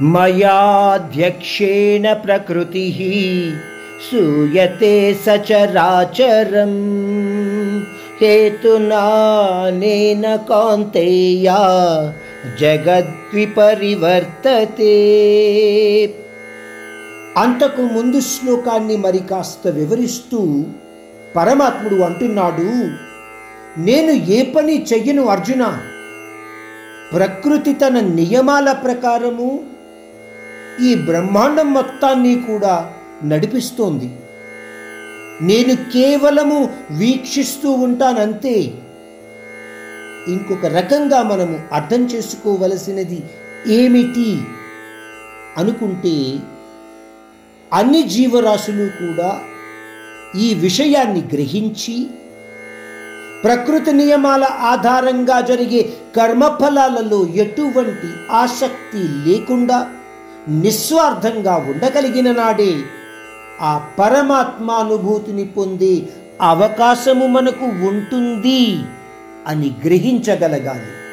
మయాధ్యక్షేణ ప్రకృతి సూయతే సచరాచరం హేతునానేన కాంతేయా జగద్విపరివర్తతే. అంతకు ముందు శ్లోకాన్ని మరి కాస్త వివరిస్తూ పరమాత్ముడు అంటున్నాడు నేను ఏ పని చెయ్యను అర్జున? ప్రకృతి తన నియమాల ప్రకారము ఈ బ్రహ్మాండం మొత్తాన్ని కూడా నడిపిస్తోంది. నేను కేవలము వీక్షిస్తూ ఉంటానంతే. ఇంకొక రకంగా మనము అర్థం చేసుకోవలసినది ఏమిటి? అనుకుంటే అన్ని జీవరాశులు కూడా ఈ విషయాన్ని గ్రహించి ప్రకృతి నియమాల ఆధారంగా జరిగే కర్మఫలాలలో ఎటువంటి ఆసక్తి లేకుండా నిస్వార్థంగా ఉండగలిగిన నాడే ఆ పరమాత్మానుభూతిని పొందే అవకాశము మనకు ఉంటుంది అని గ్రహించగలగాలి.